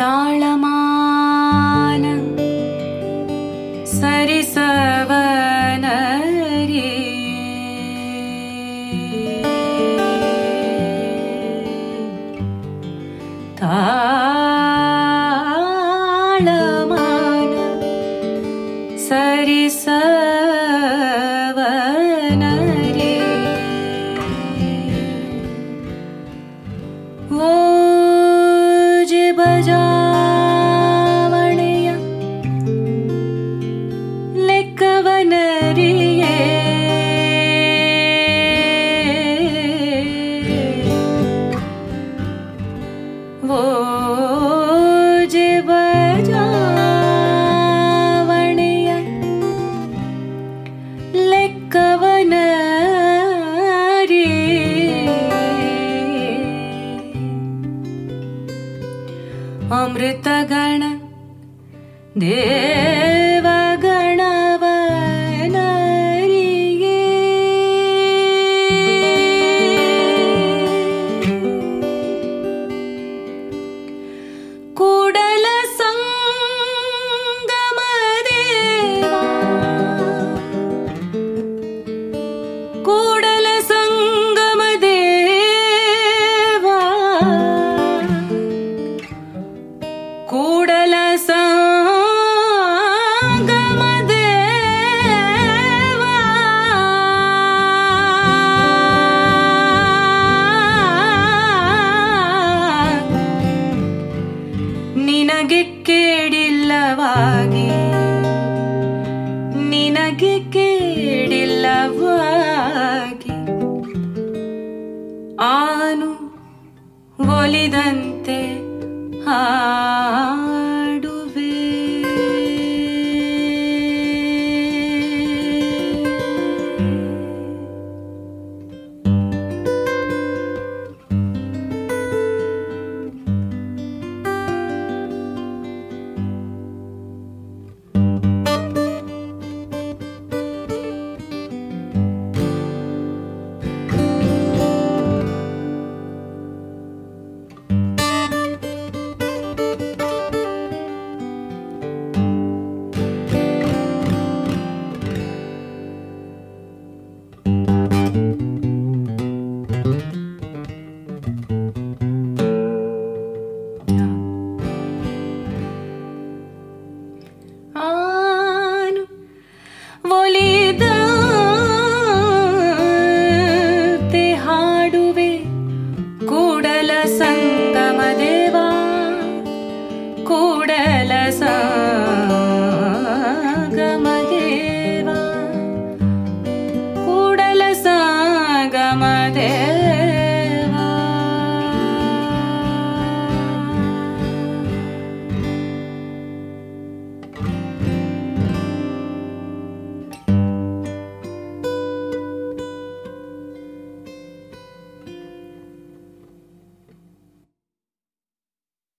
ताळमान सरिसवनरि। ताळमान सरिस कृतगण देवगणवनरिये कूड ನಿನಗೆ ಕೇಳಿಲ್ಲವಾಗಿ ಆನು ಒಲಿದಂತೆ ಆ ಕೆಲಸ